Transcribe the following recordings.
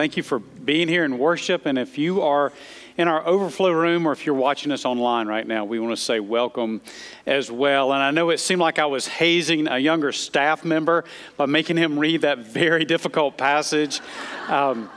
Thank you for being here in worship. And if you are in our overflow room or if you're watching us online right now, we want to say welcome as well. And I know it seemed like I was hazing a younger staff member by making him read that very difficult passage. Um,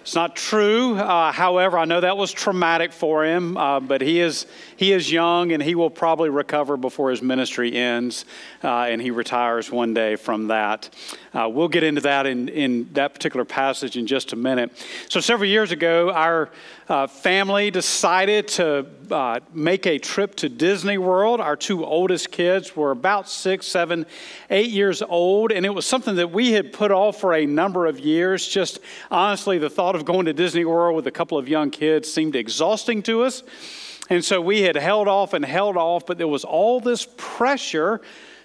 it's not true. Uh, however, I know that was traumatic for him, uh, but he is, he is young and he will probably recover before his ministry ends uh, and he retires one day from that. Uh, we'll get into that in, in that particular passage in just a minute. So, several years ago, our uh, family decided to uh, make a trip to Disney World. Our two oldest kids were about six, seven, eight years old, and it was something that we had put off for a number of years. Just honestly, the thought of going to Disney World with a couple of young kids seemed exhausting to us. And so we had held off and held off, but there was all this pressure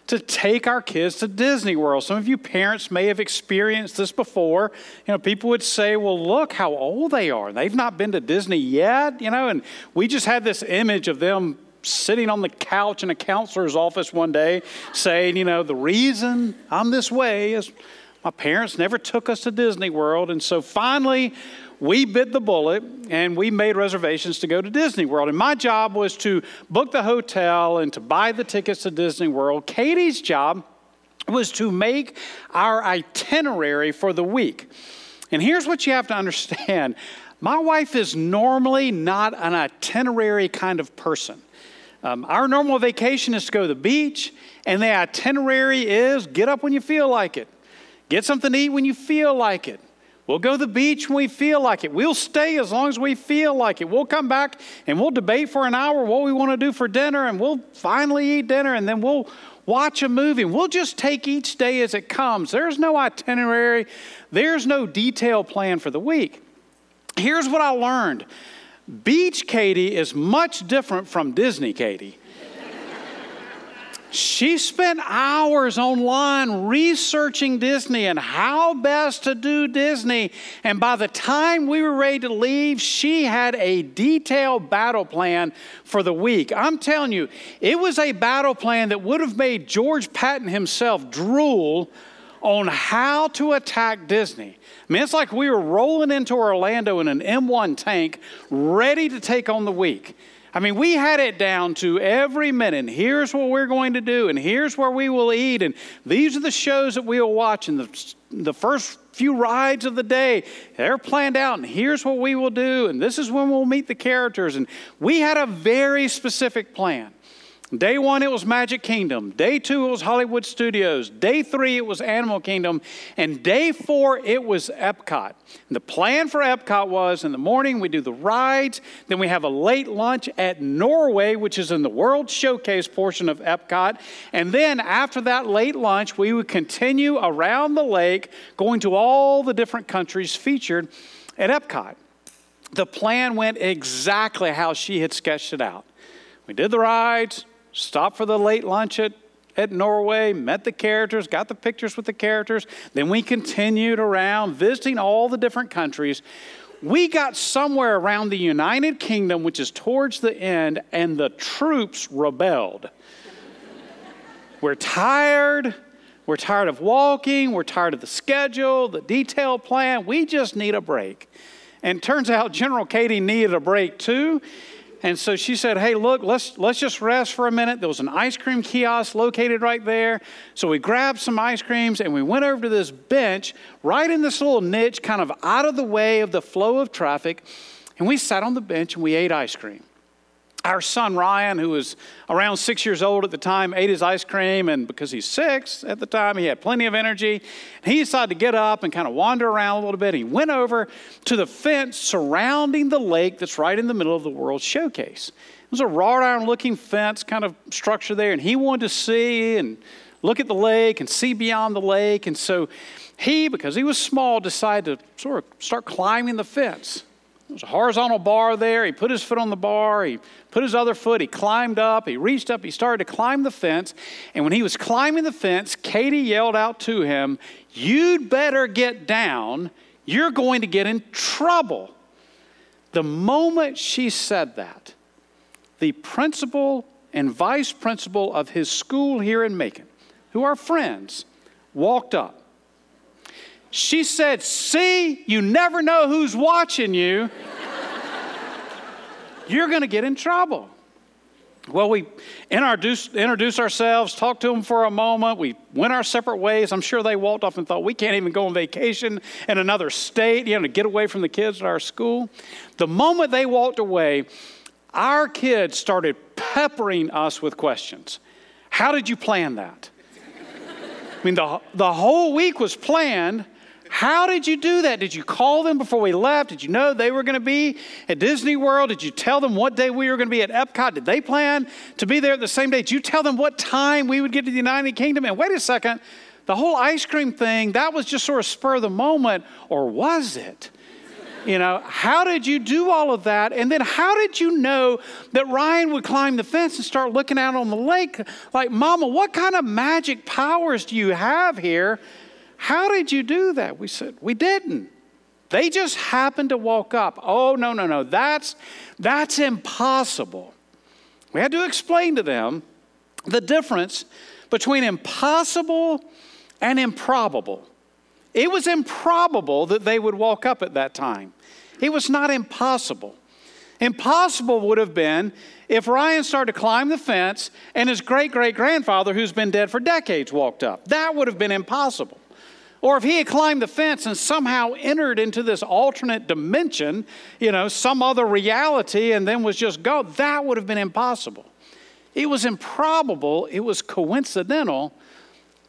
to take our kids to Disney World. Some of you parents may have experienced this before. You know, people would say, well, look how old they are. They've not been to Disney yet, you know, and we just had this image of them sitting on the couch in a counselor's office one day saying, you know, the reason I'm this way is my parents never took us to Disney World. And so finally, we bit the bullet and we made reservations to go to Disney World. And my job was to book the hotel and to buy the tickets to Disney World. Katie's job was to make our itinerary for the week. And here's what you have to understand my wife is normally not an itinerary kind of person. Um, our normal vacation is to go to the beach, and the itinerary is get up when you feel like it, get something to eat when you feel like it, We'll go to the beach when we feel like it. We'll stay as long as we feel like it. We'll come back and we'll debate for an hour what we want to do for dinner, and we'll finally eat dinner, and then we'll watch a movie. We'll just take each day as it comes. There's no itinerary, there's no detailed plan for the week. Here's what I learned Beach Katie is much different from Disney Katie. She spent hours online researching Disney and how best to do Disney. And by the time we were ready to leave, she had a detailed battle plan for the week. I'm telling you, it was a battle plan that would have made George Patton himself drool on how to attack Disney. I mean, it's like we were rolling into Orlando in an M1 tank, ready to take on the week. I mean, we had it down to every minute. Here's what we're going to do, and here's where we will eat, and these are the shows that we will watch, and the, the first few rides of the day, they're planned out, and here's what we will do, and this is when we'll meet the characters. And we had a very specific plan. Day one, it was Magic Kingdom. Day two, it was Hollywood Studios. Day three, it was Animal Kingdom. And day four, it was Epcot. And the plan for Epcot was in the morning, we do the rides. Then we have a late lunch at Norway, which is in the World Showcase portion of Epcot. And then after that late lunch, we would continue around the lake, going to all the different countries featured at Epcot. The plan went exactly how she had sketched it out. We did the rides, stopped for the late lunch at, at Norway, met the characters, got the pictures with the characters. Then we continued around visiting all the different countries. We got somewhere around the United Kingdom, which is towards the end, and the troops rebelled. We're tired. We're tired of walking. We're tired of the schedule, the detailed plan. We just need a break. And turns out General Katie needed a break too. And so she said, Hey, look, let's, let's just rest for a minute. There was an ice cream kiosk located right there. So we grabbed some ice creams and we went over to this bench right in this little niche, kind of out of the way of the flow of traffic. And we sat on the bench and we ate ice cream our son Ryan, who was around six years old at the time, ate his ice cream, and because he's six at the time, he had plenty of energy. He decided to get up and kind of wander around a little bit. He went over to the fence surrounding the lake that's right in the middle of the World Showcase. It was a wrought iron looking fence kind of structure there, and he wanted to see and look at the lake and see beyond the lake. And so he, because he was small, decided to sort of start climbing the fence. There's a horizontal bar there. He put his foot on the bar. He put his other foot. He climbed up. He reached up. He started to climb the fence. And when he was climbing the fence, Katie yelled out to him, You'd better get down. You're going to get in trouble. The moment she said that, the principal and vice principal of his school here in Macon, who are friends, walked up She said, See, you never know who's watching you. You're going to get in trouble. Well, we introduce, ourselves, talk to them for a moment. We went our separate ways. I'm sure they walked off and thought, we can't even go on vacation in another state, you know, to get away from the kids at our school. The moment they walked away, our kids started peppering us with questions. How did you plan that? I mean, the, the whole week was planned how did you do that? Did you call them before we left? Did you know they were going to be at Disney World? Did you tell them what day we were going to be at Epcot? Did they plan to be there the same day? Did you tell them what time we would get to the United Kingdom? And wait a second, the whole ice cream thing, that was just sort of spur of the moment, or was it? You know, how did you do all of that? And then how did you know that Ryan would climb the fence and start looking out on the lake? Like, Mama, what kind of magic powers do you have here? How did you do that? We said, We didn't. They just happened to walk up. Oh, no, no, no. That's, that's impossible. We had to explain to them the difference between impossible and improbable. It was improbable that they would walk up at that time, it was not impossible. Impossible would have been if Ryan started to climb the fence and his great great grandfather, who's been dead for decades, walked up. That would have been impossible. Or if he had climbed the fence and somehow entered into this alternate dimension, you know, some other reality, and then was just go, that would have been impossible. It was improbable, it was coincidental,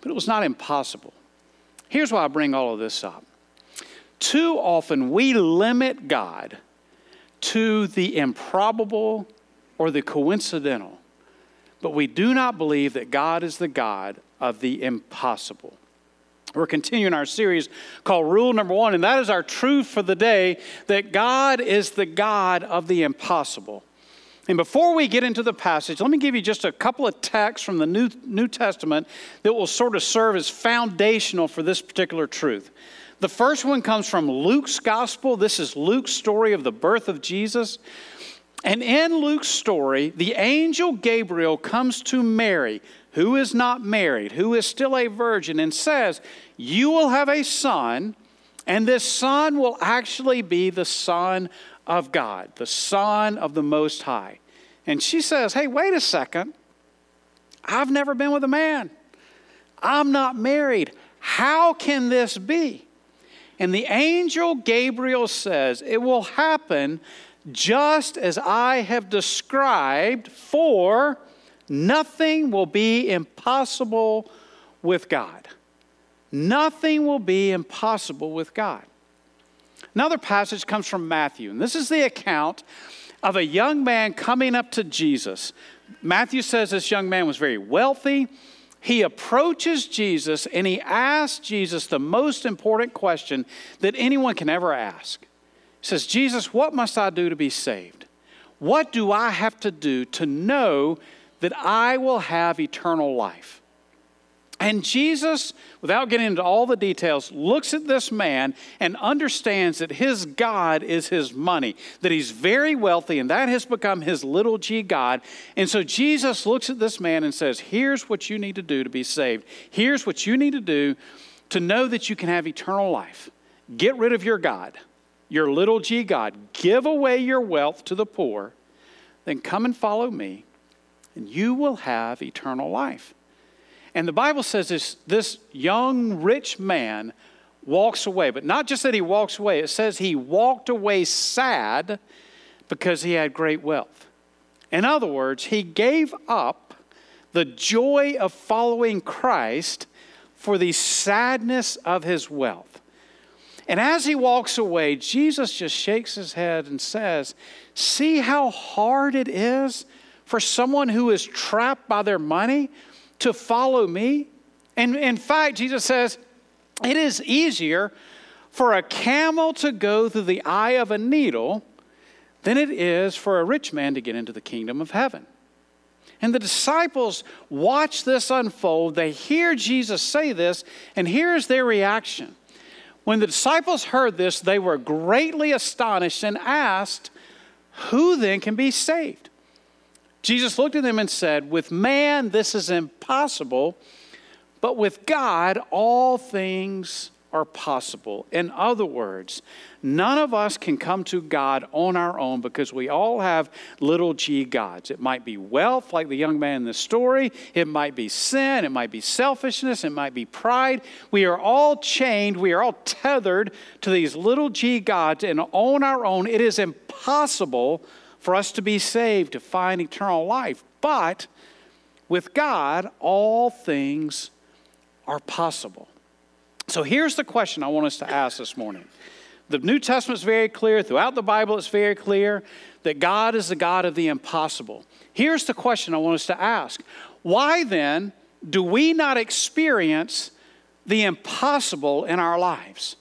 but it was not impossible. Here's why I bring all of this up. Too often we limit God to the improbable or the coincidental, but we do not believe that God is the God of the impossible. We're continuing our series called Rule Number One, and that is our truth for the day that God is the God of the impossible. And before we get into the passage, let me give you just a couple of texts from the New, New Testament that will sort of serve as foundational for this particular truth. The first one comes from Luke's gospel. This is Luke's story of the birth of Jesus. And in Luke's story, the angel Gabriel comes to Mary, who is not married, who is still a virgin, and says, You will have a son, and this son will actually be the Son of God, the Son of the Most High. And she says, Hey, wait a second. I've never been with a man. I'm not married. How can this be? And the angel Gabriel says, It will happen just as I have described, for Nothing will be impossible with God. Nothing will be impossible with God. Another passage comes from Matthew, and this is the account of a young man coming up to Jesus. Matthew says this young man was very wealthy. He approaches Jesus and he asks Jesus the most important question that anyone can ever ask. He says, Jesus, what must I do to be saved? What do I have to do to know that I will have eternal life. And Jesus, without getting into all the details, looks at this man and understands that his God is his money, that he's very wealthy, and that has become his little g God. And so Jesus looks at this man and says, Here's what you need to do to be saved. Here's what you need to do to know that you can have eternal life. Get rid of your God, your little g God. Give away your wealth to the poor, then come and follow me and you will have eternal life. And the Bible says this, this young rich man walks away, but not just that he walks away, it says he walked away sad because he had great wealth. In other words, he gave up the joy of following Christ for the sadness of his wealth. And as he walks away, Jesus just shakes his head and says, See how hard it is for someone who is trapped by their money to follow me? And in fact, Jesus says, it is easier for a camel to go through the eye of a needle than it is for a rich man to get into the kingdom of heaven. And the disciples watch this unfold. They hear Jesus say this, and here's their reaction. When the disciples heard this, they were greatly astonished and asked, Who then can be saved? Jesus looked at them and said, With man, this is impossible, but with God, all things are possible. In other words, none of us can come to God on our own because we all have little g gods. It might be wealth, like the young man in the story, it might be sin, it might be selfishness, it might be pride. We are all chained, we are all tethered to these little g gods, and on our own, it is impossible for us to be saved, to find eternal life. But with God, all things are possible. So here's the question I want us to ask this morning. The New Testament is very clear, throughout the Bible, it's very clear that God is the God of the impossible. Here's the question I want us to ask Why then do we not experience the impossible in our lives?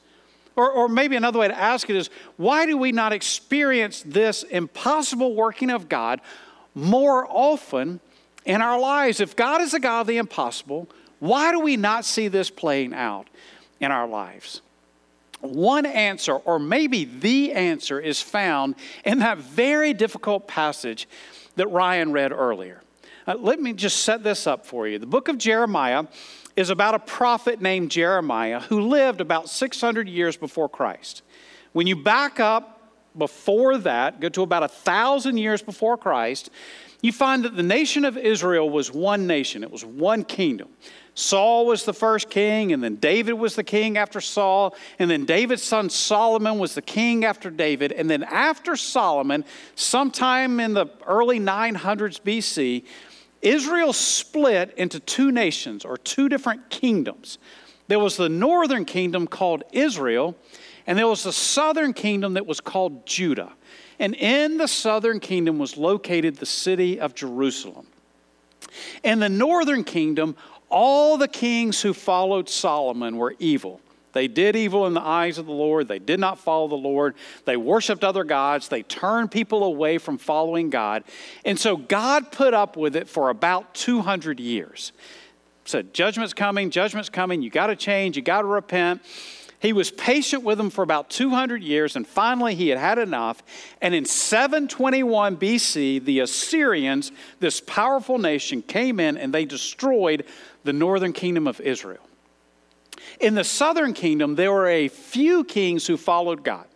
Or, or maybe another way to ask it is why do we not experience this impossible working of God more often in our lives? If God is the God of the impossible, why do we not see this playing out? in our lives? One answer, or maybe the answer, is found in that very difficult passage that Ryan read earlier. Uh, let me just set this up for you. The book of Jeremiah is about a prophet named Jeremiah who lived about 600 years before Christ. When you back up before that, go to about a thousand years before Christ, you find that the nation of Israel was one nation, it was one kingdom. Saul was the first king, and then David was the king after Saul, and then David's son Solomon was the king after David, and then after Solomon, sometime in the early 900s BC, Israel split into two nations or two different kingdoms. There was the northern kingdom called Israel, and there was the southern kingdom that was called Judah. And in the southern kingdom was located the city of Jerusalem. In the northern kingdom, all the kings who followed Solomon were evil. They did evil in the eyes of the Lord. They did not follow the Lord. They worshiped other gods. They turned people away from following God. And so God put up with it for about 200 years. Said, Judgment's coming, judgment's coming. You got to change, you got to repent. He was patient with them for about 200 years, and finally he had had enough. And in 721 BC, the Assyrians, this powerful nation, came in and they destroyed the northern kingdom of Israel. In the southern kingdom, there were a few kings who followed God.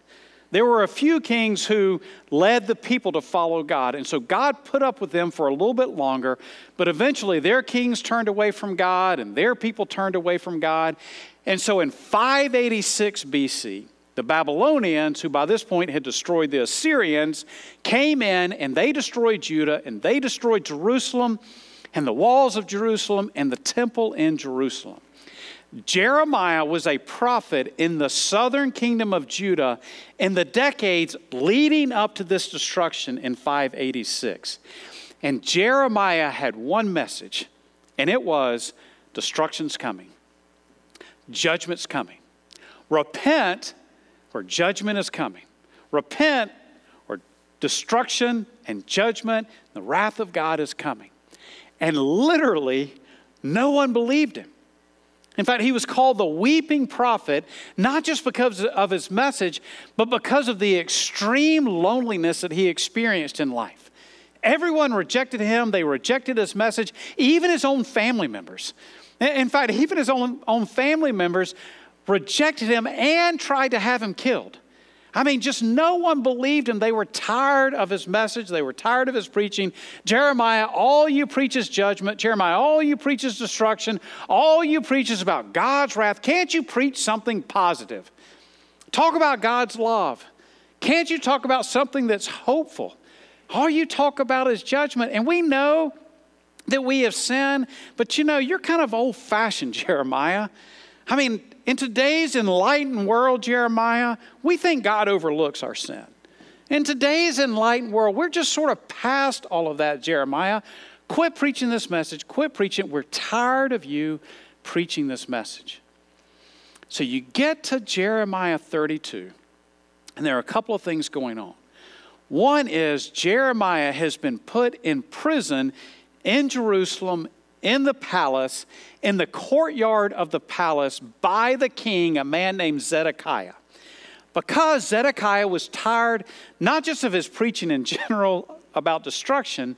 There were a few kings who led the people to follow God. And so God put up with them for a little bit longer, but eventually their kings turned away from God and their people turned away from God. And so in 586 BC, the Babylonians, who by this point had destroyed the Assyrians, came in and they destroyed Judah and they destroyed Jerusalem and the walls of Jerusalem and the temple in Jerusalem. Jeremiah was a prophet in the southern kingdom of Judah in the decades leading up to this destruction in 586. And Jeremiah had one message, and it was destruction's coming. Judgment's coming. Repent, or judgment is coming. Repent, or destruction and judgment, the wrath of God is coming. And literally, no one believed him. In fact, he was called the weeping prophet, not just because of his message, but because of the extreme loneliness that he experienced in life. Everyone rejected him, they rejected his message, even his own family members. In fact, even his own, own family members rejected him and tried to have him killed. I mean, just no one believed him. They were tired of his message. They were tired of his preaching. Jeremiah, all you preach is judgment. Jeremiah, all you preach is destruction. All you preach is about God's wrath. Can't you preach something positive? Talk about God's love. Can't you talk about something that's hopeful? All you talk about is judgment. And we know that we have sinned, but you know, you're kind of old fashioned, Jeremiah. I mean, in today's enlightened world, Jeremiah, we think God overlooks our sin. In today's enlightened world, we're just sort of past all of that, Jeremiah. Quit preaching this message. Quit preaching. We're tired of you preaching this message. So you get to Jeremiah 32, and there are a couple of things going on. One is Jeremiah has been put in prison in Jerusalem, in the palace, in the courtyard of the palace by the king, a man named Zedekiah. Because Zedekiah was tired not just of his preaching in general about destruction,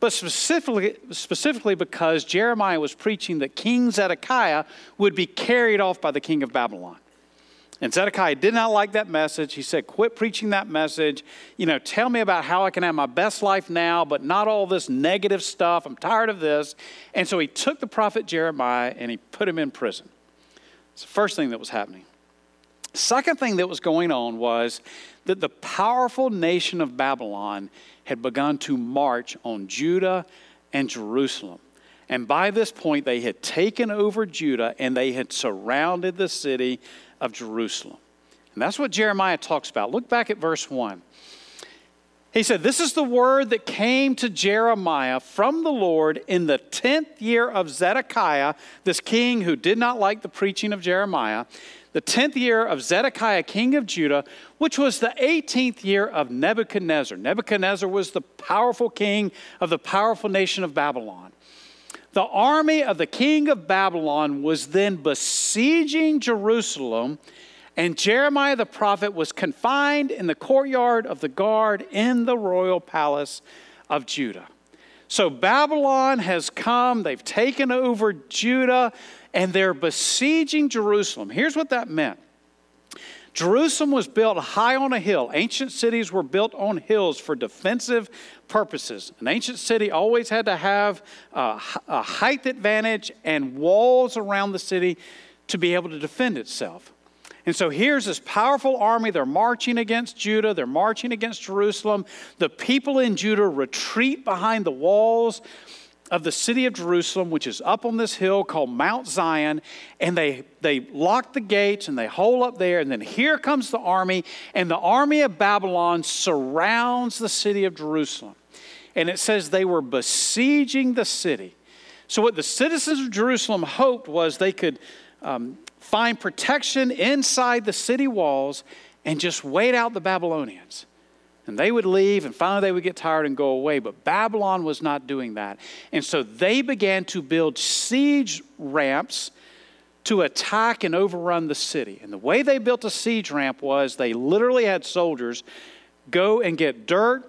but specifically, specifically because Jeremiah was preaching that King Zedekiah would be carried off by the king of Babylon. And Zedekiah did not like that message. He said, Quit preaching that message. You know, tell me about how I can have my best life now, but not all this negative stuff. I'm tired of this. And so he took the prophet Jeremiah and he put him in prison. It's the first thing that was happening. Second thing that was going on was that the powerful nation of Babylon had begun to march on Judah and Jerusalem. And by this point, they had taken over Judah and they had surrounded the city of Jerusalem. And that's what Jeremiah talks about. Look back at verse 1. He said, This is the word that came to Jeremiah from the Lord in the 10th year of Zedekiah, this king who did not like the preaching of Jeremiah, the 10th year of Zedekiah, king of Judah, which was the 18th year of Nebuchadnezzar. Nebuchadnezzar was the powerful king of the powerful nation of Babylon. The army of the king of Babylon was then besieging Jerusalem, and Jeremiah the prophet was confined in the courtyard of the guard in the royal palace of Judah. So Babylon has come, they've taken over Judah, and they're besieging Jerusalem. Here's what that meant Jerusalem was built high on a hill. Ancient cities were built on hills for defensive purposes. An ancient city always had to have a, a height advantage and walls around the city to be able to defend itself. And so here's this powerful army. They're marching against Judah, they're marching against Jerusalem. The people in Judah retreat behind the walls of the city of Jerusalem, which is up on this hill called Mount Zion, and they, they lock the gates and they hole up there, and then here comes the army, and the army of Babylon surrounds the city of Jerusalem. And it says they were besieging the city. So, what the citizens of Jerusalem hoped was they could um, find protection inside the city walls and just wait out the Babylonians. And they would leave, and finally they would get tired and go away. But Babylon was not doing that. And so they began to build siege ramps to attack and overrun the city. And the way they built a siege ramp was they literally had soldiers go and get dirt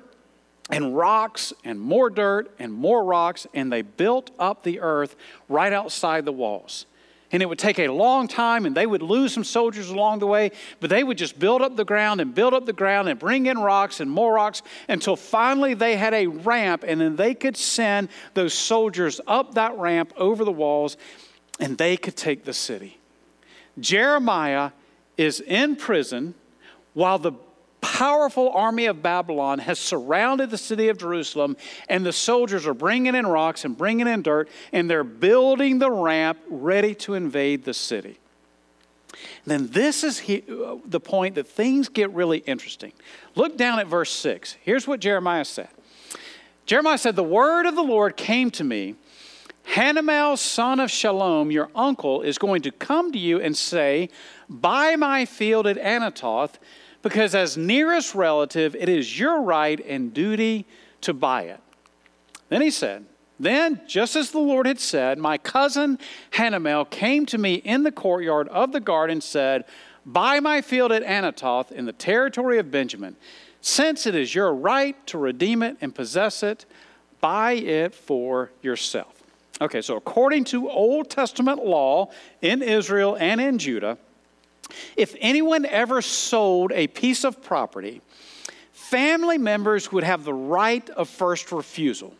and rocks and more dirt and more rocks, and they built up the earth right outside the walls and it would take a long time and they would lose some soldiers along the way but they would just build up the ground and build up the ground and bring in rocks and more rocks until finally they had a ramp and then they could send those soldiers up that ramp over the walls and they could take the city. Jeremiah is in prison while the powerful army of Babylon has surrounded the city of Jerusalem, and the soldiers are bringing in rocks and bringing in dirt, and they're building the ramp ready to invade the city. Then this is he, uh, the point that things get really interesting. Look down at verse 6. Here's what Jeremiah said Jeremiah said, The word of the Lord came to me. Hanamel, son of Shallum, your uncle, is going to come to you and say, Buy my field at Anathoth because as nearest relative, it is your right and duty to buy it. Then he said, Then, just as the Lord had said, my cousin Hanamel came to me in the courtyard of the garden and said, Buy my field at Anathoth in the territory of Benjamin. Since it is your right to redeem it and possess it, buy it for yourself. Okay, so according to Old Testament law in Israel and in Judah, if anyone ever sold a piece of property, family members would have the right of first refusal.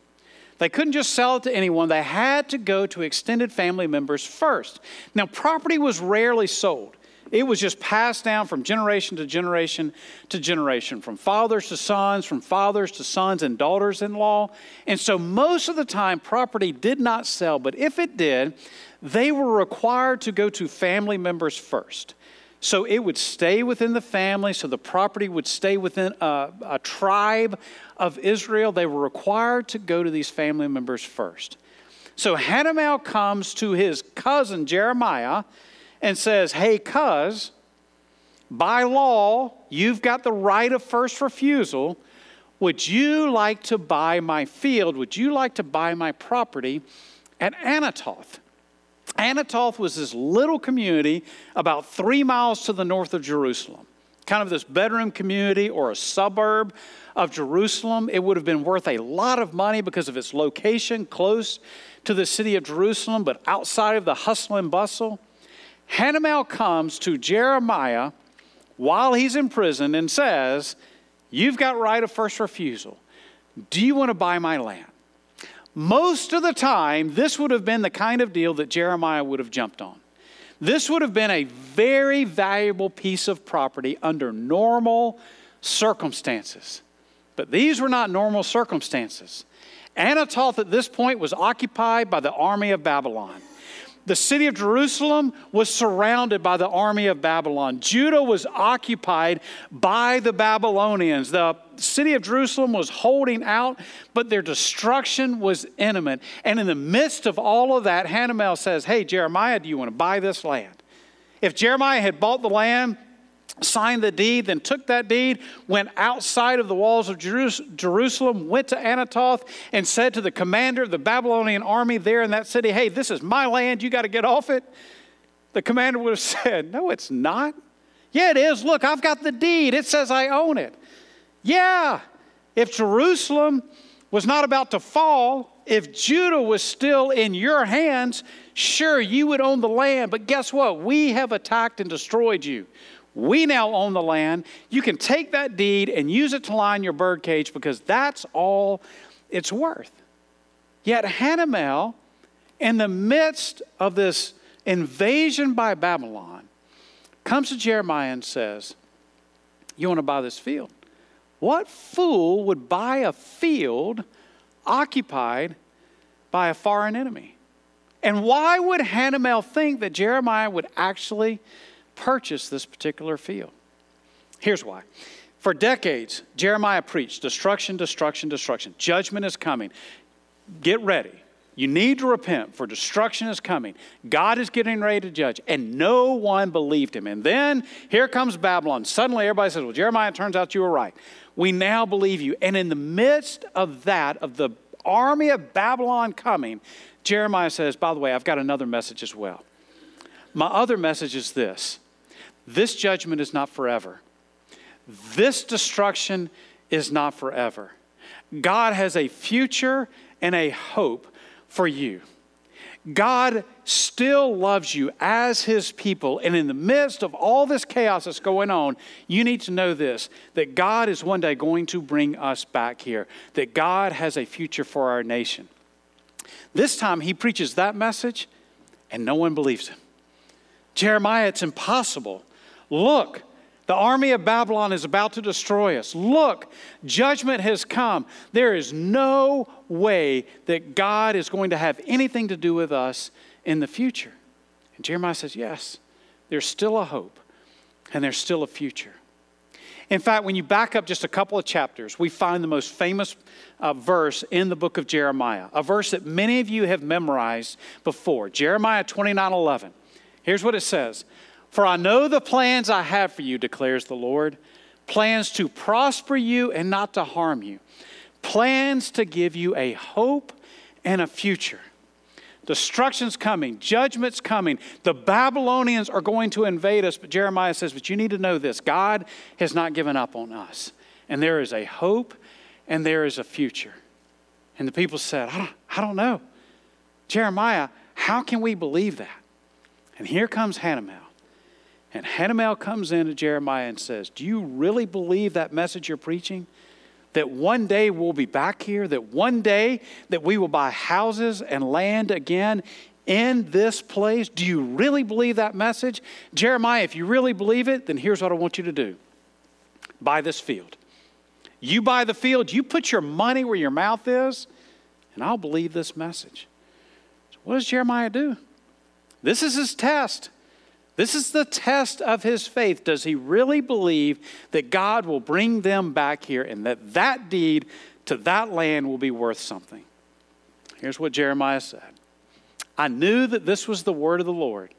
They couldn't just sell it to anyone, they had to go to extended family members first. Now, property was rarely sold. It was just passed down from generation to generation to generation, from fathers to sons, from fathers to sons and daughters in law. And so, most of the time, property did not sell, but if it did, they were required to go to family members first. So it would stay within the family, so the property would stay within a, a, tribe of Israel. They were required to go to these family members first. So Hanamel comes to his cousin Jeremiah and says, Hey, cuz, by law, you've got the right of first refusal. Would you like to buy my field? Would you like to buy my property at Anathoth? Anathoth was this little community about three miles to the north of Jerusalem, kind of this bedroom community or a suburb of Jerusalem. It would have been worth a lot of money because of its location close to the city of Jerusalem, but outside of the hustle and bustle. Hanamel comes to Jeremiah while he's in prison and says, You've got right of first refusal. Do you want to buy my land? Most of the time, this would have been the kind of deal that Jeremiah would have jumped on. This would have been a very valuable piece of property under normal circumstances. But these were not normal circumstances. Anathoth at this point was occupied by the army of Babylon. The city of Jerusalem was surrounded by the army of Babylon. Judah was occupied by the Babylonians. The city of Jerusalem was holding out, but their destruction was imminent. And in the midst of all of that, Hanamel says, Hey, Jeremiah, do you want to buy this land? If Jeremiah had bought the land, signed the deed, then took that deed, went outside of the walls of Jerusalem, went to Anathoth, and said to the commander of the Babylonian army there in that city, Hey, this is my land, you got to get off it. The commander would have said, No, it's not. Yeah, it is. Look, I've got the deed, it says I own it. Yeah, if Jerusalem was not about to fall, if Judah was still in your hands, sure, you would own the land. But guess what? We have attacked and destroyed you. We now own the land. You can take that deed and use it to line your birdcage because that's all it's worth. Yet Hanamel, in the midst of this invasion by Babylon, comes to Jeremiah and says, You want to buy this field? What fool would buy a field occupied by a foreign enemy? And why would Hanamel think that Jeremiah would actually purchase this particular field. Here's why. For decades, Jeremiah preached destruction, destruction, destruction. Judgment is coming. Get ready. You need to repent, for destruction is coming. God is getting ready to judge. And no one believed him. And then here comes Babylon. Suddenly everybody says, Well, Jeremiah, turns out you were right. We now believe you. And in the midst of that, of the army of Babylon coming, Jeremiah says, By the way, I've got another message as well. My other message is this this judgment is not forever. This destruction is not forever. God has a future and a hope for you. God still loves you as his people. And in the midst of all this chaos that's going on, you need to know this that God is one day going to bring us back here, that God has a future for our nation. This time he preaches that message, and no one believes him. Jeremiah, it's impossible. Look, the army of Babylon is about to destroy us. Look, judgment has come. There is no way that God is going to have anything to do with us in the future. And Jeremiah says, Yes, there's still a hope and there's still a future. In fact, when you back up just a couple of chapters, we find the most famous uh, verse in the book of Jeremiah, a verse that many of you have memorized before Jeremiah 29 11. Here's what it says for I know the plans I have for you, declares the Lord plans to prosper you and not to harm you, plans to give you a hope and a future. Destruction's coming, judgment's coming. The Babylonians are going to invade us, but Jeremiah says, But you need to know this God has not given up on us. And there is a hope and there is a future. And the people said, I don't, I don't know. Jeremiah, how can we believe that? And here comes Hanamel. And Hanamel comes in to Jeremiah and says, Do you really believe that message you're preaching? That one day we'll be back here, that one day that we will buy houses and land again in this place? Do you really believe that message? Jeremiah, if you really believe it, then here's what I want you to do buy this field. You buy the field, you put your money where your mouth is, and I'll believe this message. So what does Jeremiah do? This is his test. This is the test of his faith. Does he really believe that God will bring them back here and that that deed to that land will be worth something? Here's what Jeremiah said I knew that this was the word of the Lord,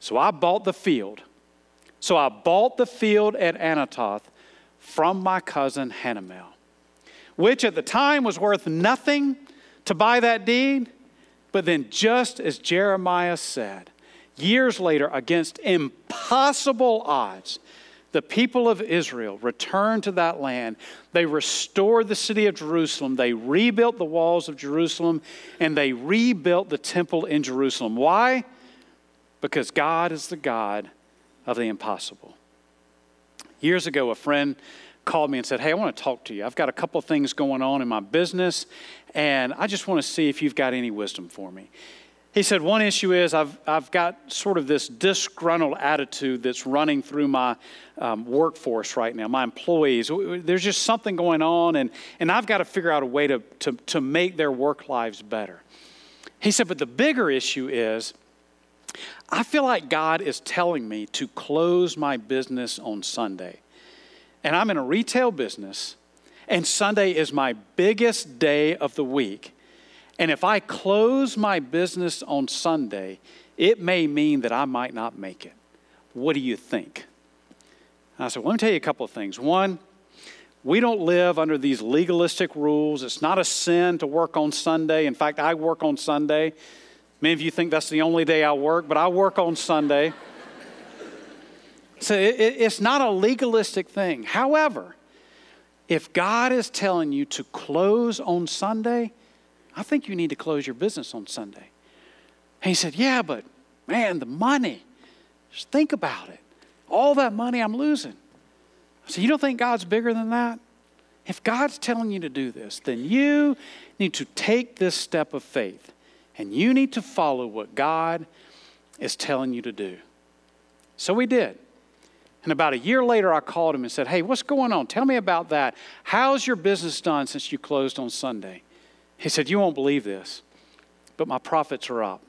so I bought the field. So I bought the field at Anathoth from my cousin Hanamel, which at the time was worth nothing to buy that deed. But then, just as Jeremiah said, Years later, against impossible odds, the people of Israel returned to that land. They restored the city of Jerusalem. They rebuilt the walls of Jerusalem and they rebuilt the temple in Jerusalem. Why? Because God is the God of the impossible. Years ago, a friend called me and said, Hey, I want to talk to you. I've got a couple of things going on in my business, and I just want to see if you've got any wisdom for me. He said, One issue is I've, I've got sort of this disgruntled attitude that's running through my um, workforce right now, my employees. There's just something going on, and, and I've got to figure out a way to, to, to make their work lives better. He said, But the bigger issue is I feel like God is telling me to close my business on Sunday. And I'm in a retail business, and Sunday is my biggest day of the week. And if I close my business on Sunday, it may mean that I might not make it. What do you think? And I said, well, let me tell you a couple of things. One, we don't live under these legalistic rules. It's not a sin to work on Sunday. In fact, I work on Sunday. Many of you think that's the only day I work, but I work on Sunday. so it, it's not a legalistic thing. However, if God is telling you to close on Sunday, I think you need to close your business on Sunday. And he said, Yeah, but man, the money. Just think about it. All that money I'm losing. So you don't think God's bigger than that? If God's telling you to do this, then you need to take this step of faith and you need to follow what God is telling you to do. So we did. And about a year later, I called him and said, Hey, what's going on? Tell me about that. How's your business done since you closed on Sunday? He said, You won't believe this, but my profits are up.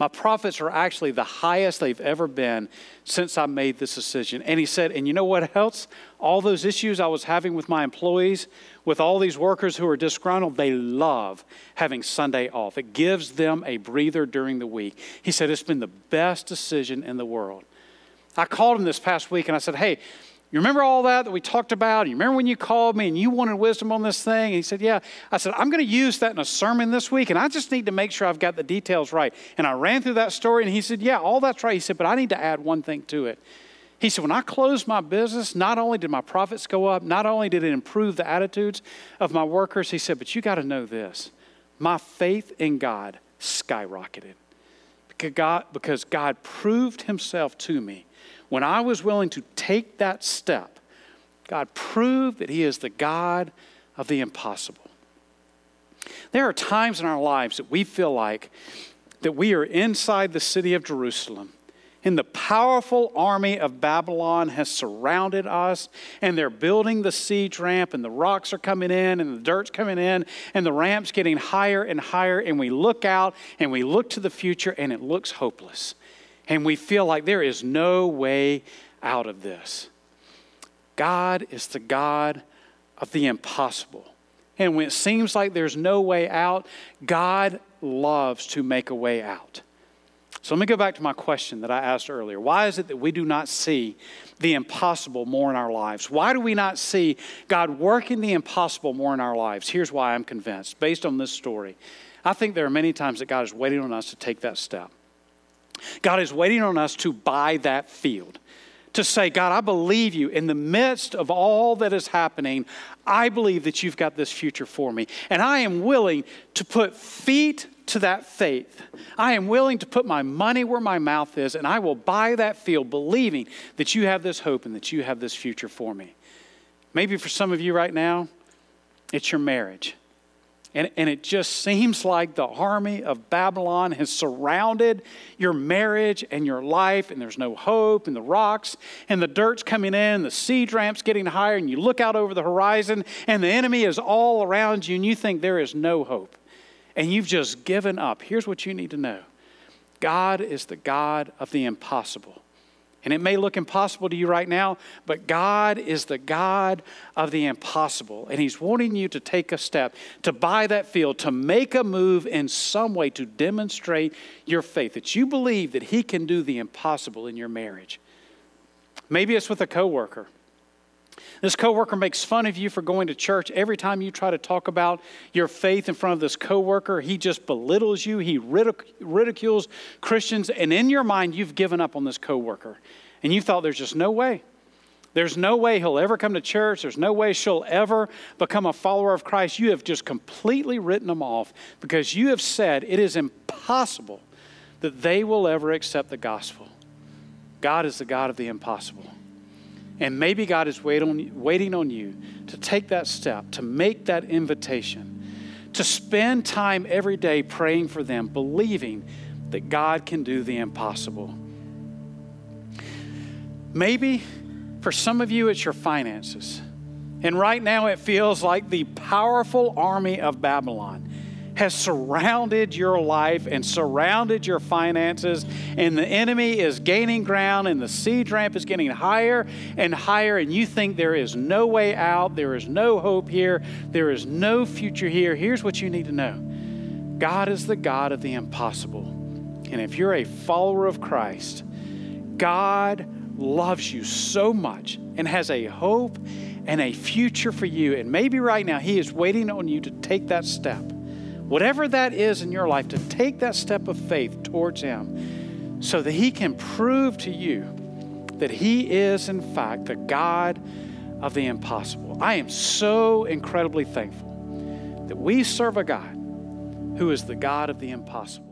My profits are actually the highest they've ever been since I made this decision. And he said, And you know what else? All those issues I was having with my employees, with all these workers who are disgruntled, they love having Sunday off. It gives them a breather during the week. He said, It's been the best decision in the world. I called him this past week and I said, Hey, you remember all that that we talked about? You remember when you called me and you wanted wisdom on this thing? And he said, Yeah. I said, I'm going to use that in a sermon this week, and I just need to make sure I've got the details right. And I ran through that story, and he said, Yeah, all that's right. He said, But I need to add one thing to it. He said, When I closed my business, not only did my profits go up, not only did it improve the attitudes of my workers, he said, But you got to know this my faith in God skyrocketed because God, because God proved himself to me when I was willing to take that step, God proved that He is the God of the impossible. There are times in our lives that we feel like that we are inside the city of Jerusalem and the powerful army of Babylon has surrounded us, and they're building the siege ramp, and the rocks are coming in, and the dirt's coming in, and the ramp's getting higher and higher. And we look out and we look to the future, and it looks hopeless and we feel like there is no way out of this. God is the God of the impossible. And when it seems like there's no way out, God loves to make a way out. So let me go back to my question that I asked earlier. Why is it that we do not see the impossible more in our lives? Why do we not see God working the impossible more in our lives? Here's why I'm convinced, based on this story. I think there are many times that God is waiting on us to take that step. God is waiting on us to buy that field. To say, God, I believe you. In the midst of all that is happening, I believe that you've got this future for me. And I am willing to put feet to that faith. I am willing to put my money where my mouth is, and I will buy that field believing that you have this hope and that you have this future for me. Maybe for some of you right now, it's your marriage. And, and it just seems like the army of Babylon has surrounded your marriage and your life, and there's no hope, and the rocks and the dirt's coming in, the siege ramp's getting higher, and you look out over the horizon, and the enemy is all around you, and you think there is no hope. And you've just given up. Here's what you need to know God is the God of the impossible. And it may look impossible to you right now, but God is the God of the impossible. And He's wanting you to take a step, to buy that field, to make a move in some way to demonstrate your faith, that you believe that He can do the impossible in your marriage. Maybe it's with a coworker. This coworker makes fun of you for going to church. Every time you try to talk about your faith in front of this coworker, he just belittles you. He ridic- ridicules Christians, and in your mind, you've given up on this coworker, and you thought there's just no way. There's no way he'll ever come to church. There's no way she'll ever become a follower of Christ. You have just completely written them off because you have said it is impossible that they will ever accept the gospel. God is the God of the impossible. And maybe God is wait on, waiting on you to take that step, to make that invitation, to spend time every day praying for them, believing that God can do the impossible. Maybe for some of you, it's your finances. And right now, it feels like the powerful army of Babylon has surrounded your life and surrounded your finances, and the enemy is gaining ground, and the siege ramp is getting higher and higher, and you think there is no way out, there is no hope here, there is no future here. Here's what you need to know God is the God of the impossible. And if you're a follower of Christ, God loves you so much and has a hope and a future for you. And maybe right now, He is waiting on you to take that step whatever that is in your life, to take that step of faith towards Him so that He can prove to you that He is, in fact, the God of the impossible. I am so incredibly thankful that we serve a God who is the God of the impossible.